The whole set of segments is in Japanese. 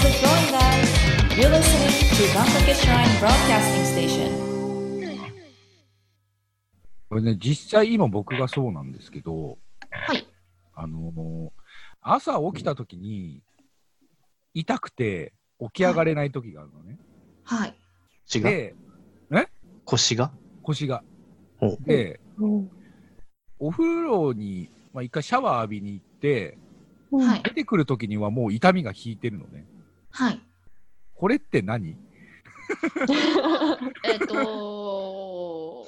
How's it going, guys? You're listening to Gankake Shrine Broadcasting Station. これね、実際今僕がそうなんですけど、はい。あのー朝起きた時に痛くて起き上がれない時があるのね。はい。腰が？で、腰が？腰が。で、うんお風呂に、まあ、一回シャワー浴びに行って、はい。出てくる時にはもう痛みが引いてるのね。はい。これって何？えっ、と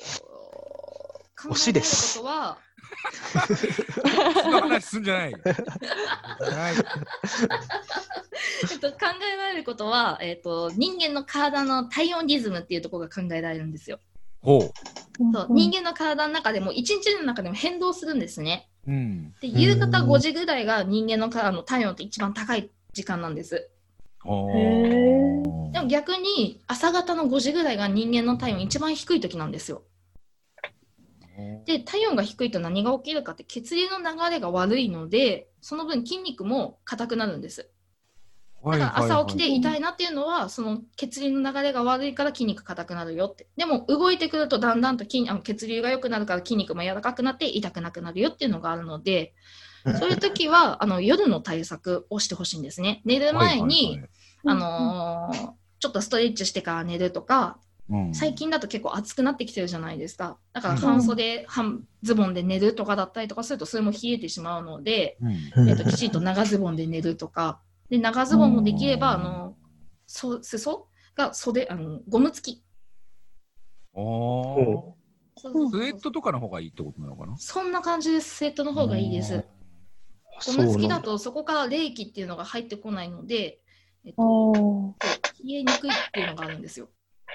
推しです考えられることは、その話すんじゃない。はい。えっと、考えられることは、えっ、と、人間の体の体温リズムっていうところが考えられるんですよ。ほそう人間の体の中でも、一日の中でも変動するんですね。う。うん。で、夕方5時ぐらいが人間の体の体温って一番高い時間なんです。でも逆に、朝方の5時ぐらいが人間の体温一番低い時なんですよ。で体温が低いと何が起きるかって血流の流れが悪いのでその分筋肉も硬くなるんです。だから朝起きて痛いなっていうのはその血流の流れが悪いから筋肉硬くなるよって。でも動いてくるとだんだんと筋あの血流が良くなるから筋肉も柔らかくなって痛くなくなるよっていうのがあるので そういう時はあの夜の対策をしてほしいんですね。寝る前に、あのーちょっとストレッチしてから寝るとか最近だと結構暑くなってきてるじゃないですか。だから半袖、半ズボンで寝るとかだったりとかするとそれも冷えてしまうので、うん。えっときちんと長ズボンで寝るとか、で長ズボンもできれば、あの、そ裾が袖、あの、ゴム付き。おー。ほそうそうそう。スウェットとかの方がいいってことなのかな？そんな感じです。スウェットの方がいいです。ゴム付きだ。とそこから冷気っていうのが入ってこないので、えっあと、ー冷えにくいっていうのがあるんですよ。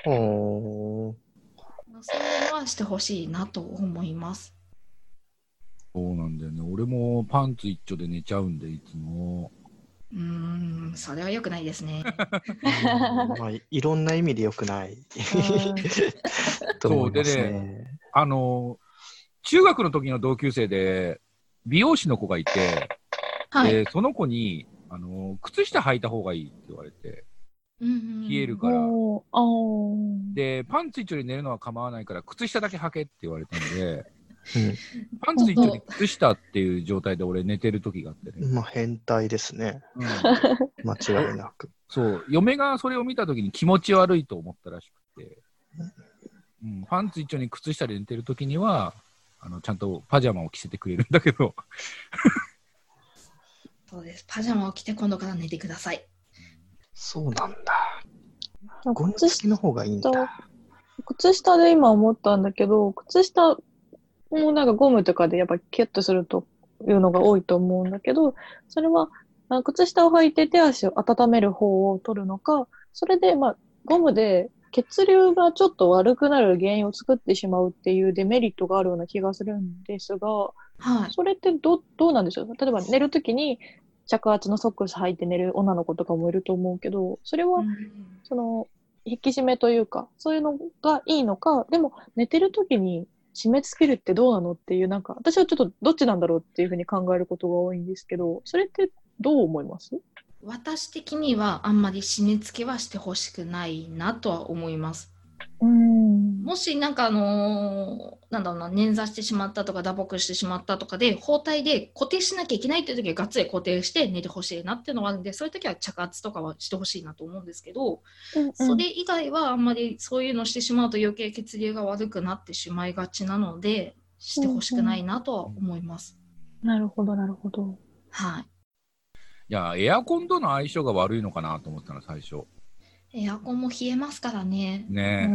ほそういうのはしてほしいなと思います。そうなんだよね。俺もパンツ一丁で寝ちゃうんで、いつも。うーん、それは良くないですね。う まあ、いいろんな意味で良くない そうでね。あの、中学の時の同級生で、美容師の子がいて、はい。でその子に、あの、靴下履いた方がいいって言われて、うんうん冷えるから。で、パンツ一丁で寝るのは構わないから、靴下だけ履けって言われたんで、うんパンツ一丁で靴下っていう状態で俺寝てる時があってね。まあ、変態ですね。うん間違いなく。そう、嫁がそれを見たときに気持ち悪いと思ったらしくて、うん、パンツ一丁に靴下で寝てるときには、あのちゃんとパジャマを着せてくれるんだけど、そうです。パジャマを着て今度から寝てください。そうなんだ。ゴム付きの方がいいんだ。靴下で今思ったんだけど、靴下もなんかゴムとかでやっぱキュッとするというのが多いと思うんだけど、それはあ靴下を履いて手足を温める方を取るのか、それでまあゴムで血流がちょっと悪くなる原因を作ってしまうっていうデメリットがあるような気がするんですが、はい。それってどどうなんでしょう？例えば寝るときに着圧のソックス履いて寝る女の子とかもいると思うけど、それはその引き締めというか、そういうのがいいのか、でも寝てる時に締め付けるってどうなのっていう、なんか私はちょっとどっちなんだろうっていうふうに考えることが多いんですけど、それってどう思います？私的にはあんまり締め付けはしてほしくないなとは思います。うん。もしなんかあのーなんだろうな、捻挫してしまったとか打撲してしまったとかで、包帯で固定しなきゃいけないっていう時はがっつり固定して寝てほしいなっていうのがあるんで、そういう時は着圧とかはしてほしいなと思うんですけど、それ以外はあんまりそういうのしてしまうと余計血流が悪くなってしまいがちなので、してほしくないなとは思います。なるほど、なるほど。はい。いや、エアコンとの相性が悪いのかなと思ったの、最初。エアコンも冷えますからね。うね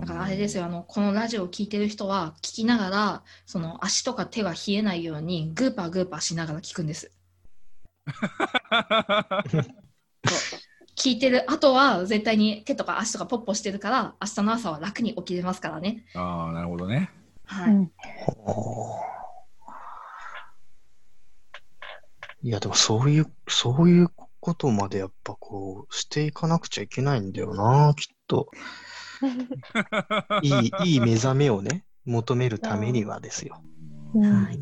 だからあれですよ、あの、このラジオを聞いてる人は、聞きながら、その足とか手が冷えないように、グーパーグーパーしながら聞くんです。聞いてる後は、絶対に手とか足とかポッポしてるから、明日の朝は楽に起きれますからね。ああ、なるほどね。はい。うんいや、でもそういう、そういうことまでやっぱこう、していかなくちゃいけないんだよな、きっと。いい、いい目覚めをね、求めるためにはですよ。うんはい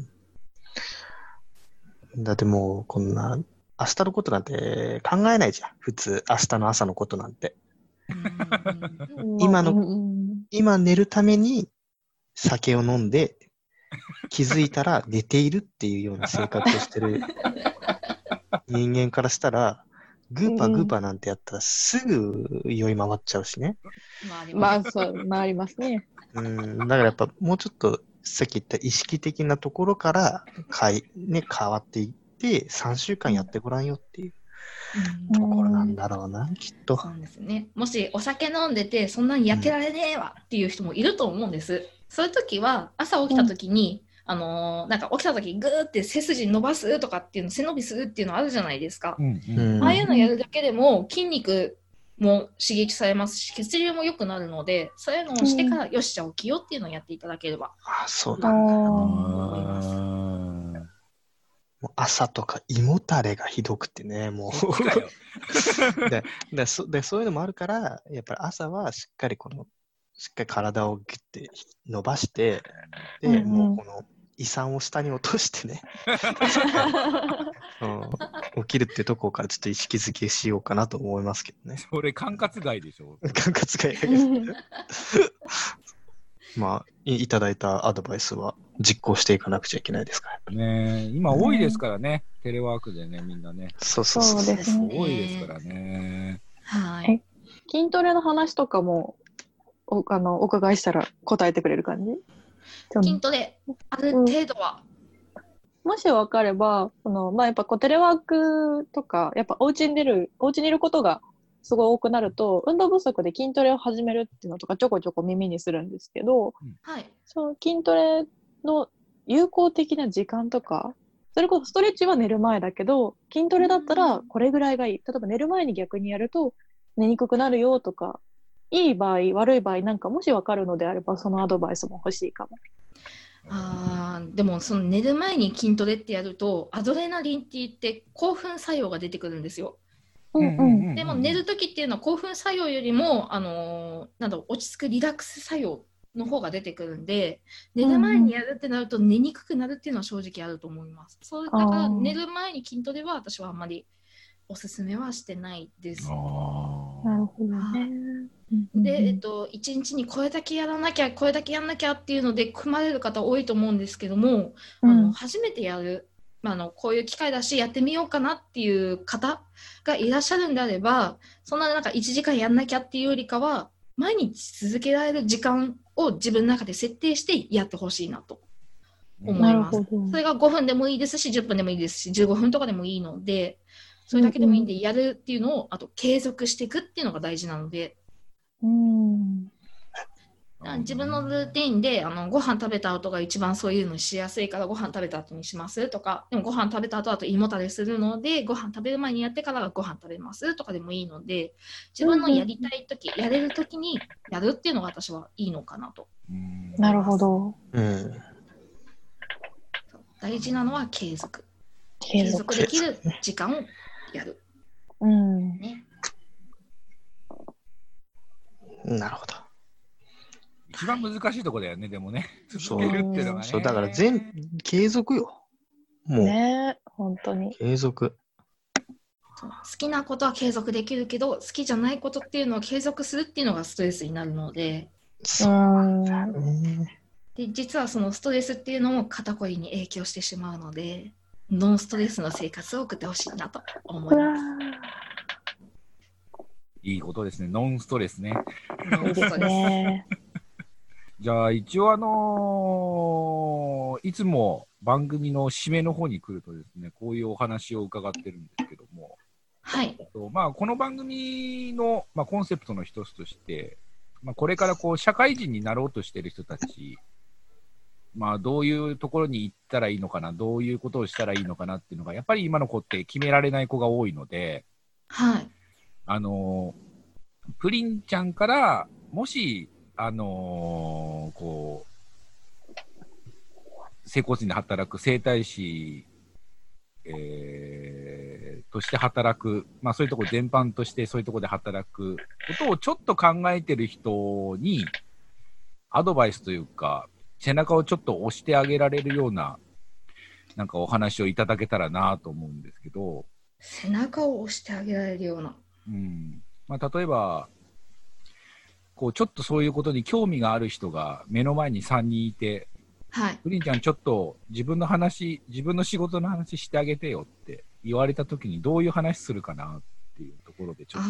だってもう、こんな、明日のことなんて考えないじゃん。普通、明日の朝のことなんて。うん今の今寝るために酒を飲んで、気づいたら寝ているっていうような生活をしてる人間からしたら、グーパーグーパーなんてやったらすぐ酔い回っちゃうしね。まあそう、まあありますね。うん、だからやっぱもうちょっとさっき言った意識的なところからかい、ね、変わっていって、3週間やってごらんよっていううんところなんだろうな、きっと。そうですね。もしお酒飲んでて、そんなにやってられねえわっていう人もいると思うんです。そういう時は、朝起きた時に、あのーなんか起きた時グーって背筋伸ばすとかっていうの、背伸びするっていうのあるじゃないですかう。んううんんああいうのやるだけでも筋肉も刺激されますし、血流も良くなるので、そういうのをしてから、よし、じゃあ起きようっていうのをやっていただければ。あそうあだ。ーうんもう朝とか胃もたれがひどくてね、もそう。ででそでそういうのもあるから、やっぱり朝はしっかりこの、しっかり体をギュッて伸ばして、で、うんうんもうこの胃酸を下に落としてね、うん、起きるっていうところからちょっと意識づけしようかなと思いますけどね。それ、管轄外でしょ。管轄外です。まあい、いただいたアドバイスは実行していかなくちゃいけないですから。ねえ今多いですからね、テレワークでね、みんなね。そうそうそう。そうですね。多いですからね。はい。筋トレの話とかも、おあのお伺いしたら答えてくれる感じ？筋トレ、ある程度は。もし分かれば、そのまあ、やっぱこうテレワークとか、やっぱお家に出る、お家にいることがすごい多くなると、運動不足で筋トレを始めるっていうのとかちょこちょこ耳にするんですけど、はい。その筋トレの有効的な時間とか、それこそストレッチは寝る前だけど、筋トレだったらこれぐらいがいい。例えば寝る前に逆にやると寝にくくなるよとか、いい場合、悪い場合なんかもし分かるのであれば、そのアドバイスも欲しいかも。あーでもその寝る前に筋トレってやるとアドレナリンって言って興奮作用が出てくるんですよ。うんうん。でも寝る時っていうのは興奮作用よりも、あのーなんだ落ち着くリラックス作用の方が出てくるんで寝る前にやるってなると寝にくくなるっていうのは正直あると思います。そうだから寝る前に筋トレは私はあんまりおすすめはしてないです。あなるほどね。で、えっと、1日にこれだけやらなきゃこれだけやんなきゃっていうので組まれる方多いと思うんですけども、あの初めてやる、まあ、あのこういう機会だしやってみようかなっていう方がいらっしゃるんであればそんななんか1時間やんなきゃっていうよりかは毎日続けられる時間を自分の中で設定してやってほしいなと。ー思ないるます。それが5分でもいいですし10分でもいいですし15分とかでもいいのでそれだけでもいいんでやるっていうのをあと継続していくっていうのが大事なのでうん。あ自分のルーティンであのご飯食べた後が一番そういうのしやすいからご飯食べた後にします？とかでもご飯食べた後だと胃もたれするのでご飯食べる前にやってからご飯食べます？とかでもいいので自分のやりたい時、やれる時にやるっていうのが私はいいのかなとうんなるほど。うん。大事なのは継続継。続できる時間をやるうん。ねなるほど。一番難しいとこだよね、でもね。そう続けるっていうのがね。そう、だから全、継続よ。もう、ねえ、本当に。継続。好きなことは継続できるけど好きじゃないことっていうのを継続するっていうのがストレスになるのでそうなんだ。ね。で実はそのストレスっていうのも肩こりに影響してしまうのでノンストレスの生活を送ってほしいなと思います。いいことですね。ノンストレスね。ーいいですね。じゃあ、一応あのーいつも番組の締めの方に来るとですね、こういうお話を伺ってるんですけども、はい、とまあ、この番組の、まあ、コンセプトの一つとして、まあ、これからこう社会人になろうとしている人たち、まあ、どういうところに行ったらいいのかな、どういうことをしたらいいのかなっていうのが、やっぱり今の子って決められない子が多いので、はい、あのプリンちゃんから、もし、あのーこう、整骨院で働く整体師、えーとして働く、まあそういうところ全般としてそういうところで働くことをちょっと考えてる人に、アドバイスというか、背中をちょっと押してあげられるような、なんかお話をいただけたらなと思うんですけど、背中を押してあげられるような。うんまあ、例えば、こうちょっとそういうことに興味がある人が目の前に3人いて、はい。プリンちゃん、ちょっと自分の話、自分の仕事の話してあげてよって言われたときに、どういう話するかなっていうところで、ちょっと。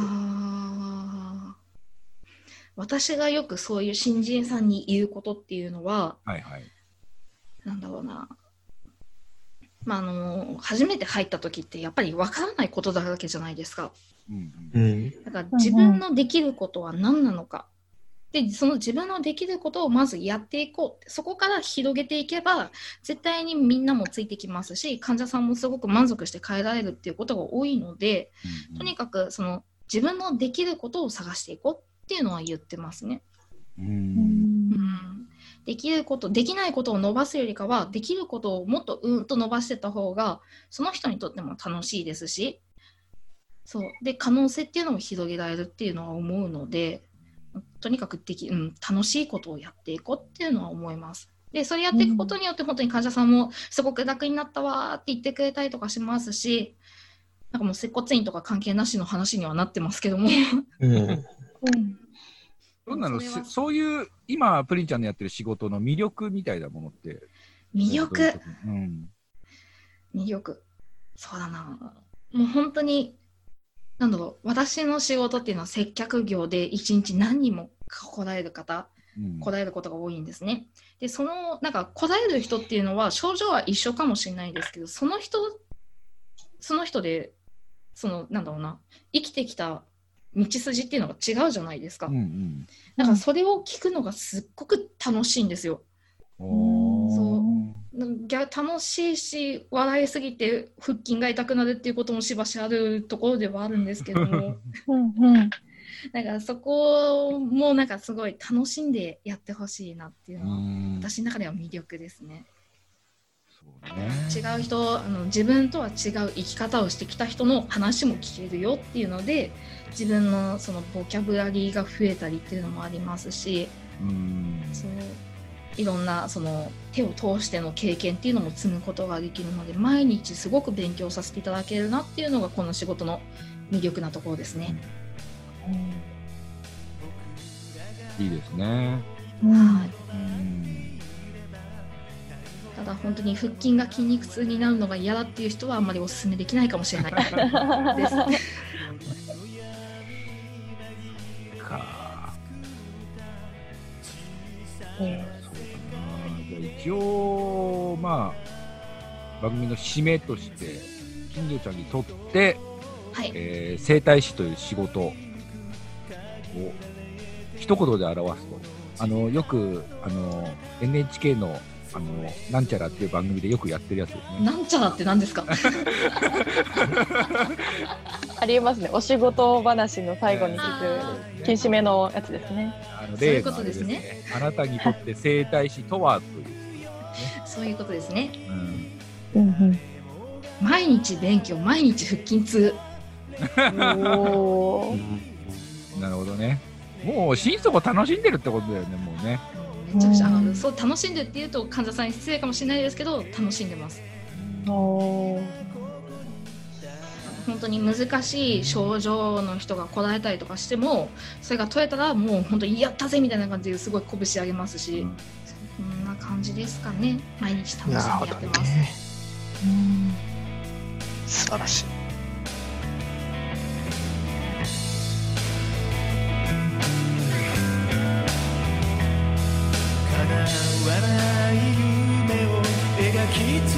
私がよくそういう新人さんに言うことっていうのは、はいはい。なんだろうな。まあ、あの、初めて入った時ってやっぱりわからないことだらけじゃないですか。うんううんん。だから自分のできることは何なのか。で、その自分のできることをまずやっていこう。そこから広げていけば、絶対にみんなもついてきますし、患者さんもすごく満足して帰られるっていうことが多いので、うんとにかくその自分のできることを探していこうっていうのは言ってますね。ううんんうん、できること、できないことを伸ばすよりかは、できることをもっとうんと伸ばしてた方が、その人にとっても楽しいですし、そう。で、可能性っていうのも広げられるっていうのは思うので、とにかくでき、うん、楽しいことをやっていこうっていうのは思います。で、それやっていくことによって、本当に患者さんもすごく楽になったわーって言ってくれたりとかしますし、なんかもう接骨院とか関係なしの話にはなってますけども。うん。うんどんなのそういう、今、プリンちゃんのやってる仕事の魅力みたいなものって？魅力。どうん。魅力。そうだな。もう本当になんだろう。私の仕事っていうのは接客業で一日何人も来られる方うん。来られることが多いんですね。でそのなんか来られる人っていうのは症状は一緒かもしれないですけどその人その人でそのなんだろうな。生きてきた道筋っていうのが違うじゃないですか、うんうん。だからそれを聞くのがすっごく楽しいんですよ。そう。楽しいし笑いすぎて腹筋が痛くなるっていうこともしばしあるところではあるんですけども。うんうん。だからそこもなんかすごい楽しんでやってほしいなっていううのはん。私の中では魅力ですね。違う人あの自分とは違う生き方をしてきた人の話も聞けるよっていうので自分のそのボキャブラリーが増えたりっていうのもありますしうん。そう。いろんなその手を通しての経験っていうのも積むことができるので毎日すごく勉強させていただけるなっていうのがこの仕事の魅力なところですね。いいですね。はい。うんただ本当に腹筋が筋肉痛になるのが嫌だっていう人はあんまりお勧めできないかもしれない です。か。うんそうだな。じゃあ一応、まあ、番組の締めとして、金魚ちゃんにとって、はい、えー整体師という仕事を一言で表すと、あのよくあの NHK のあのなんちゃらっていう番組でよくやってるやつですね。なんちゃらって何ですか？ありえますね。お仕事話の最後に聞あく、禁止めのやつですね。あのそういう例のあれことですねあなたにとって整体師とはという。そういうことですね。うんうんうん。毎日勉強、毎日腹筋痛。なるほどね。もう心底楽しんでるってことだよね、もうね。めちゃくちゃ、あうんのそう楽しんでっていうと患者さんに失礼かもしれないですけど楽しんでます。本当に難しい症状の人が来られたりとかしてもそれが取れたらもう本当にやったぜみたいな感じですごい拳上げますし、うんそんな感じですかね毎日楽しんでやってます。ね。素晴らしい。き続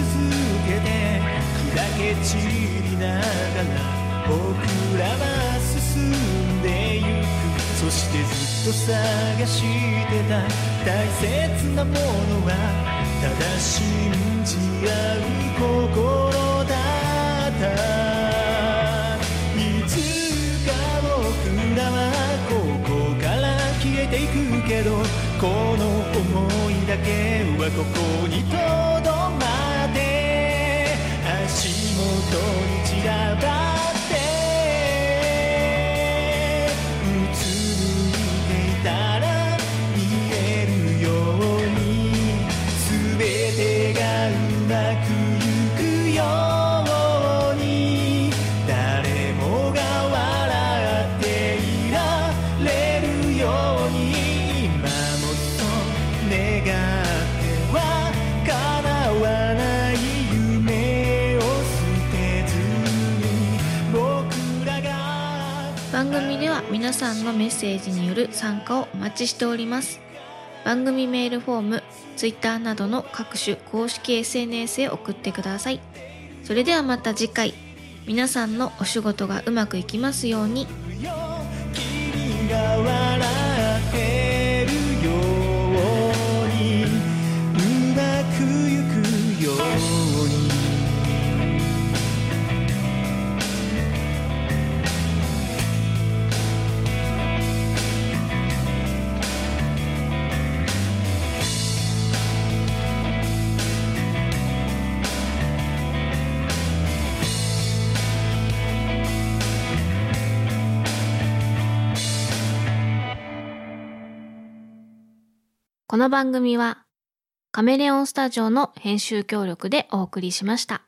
けて砕け散りながら僕らは進んでゆく。そしてずっと探してた。大切なものはただ信じ合う心だった。いつか僕らはここから消えていくけどこの想いだけはここにとど皆さんのメッセージによる参加をお待ちしております。番組メールフォーム Twitter などの各種公式 SNS へ送ってください。それではまた次回皆さんのお仕事がうまくいきますように。この番組はカメレオンスタジオの編集協力でお送りしました。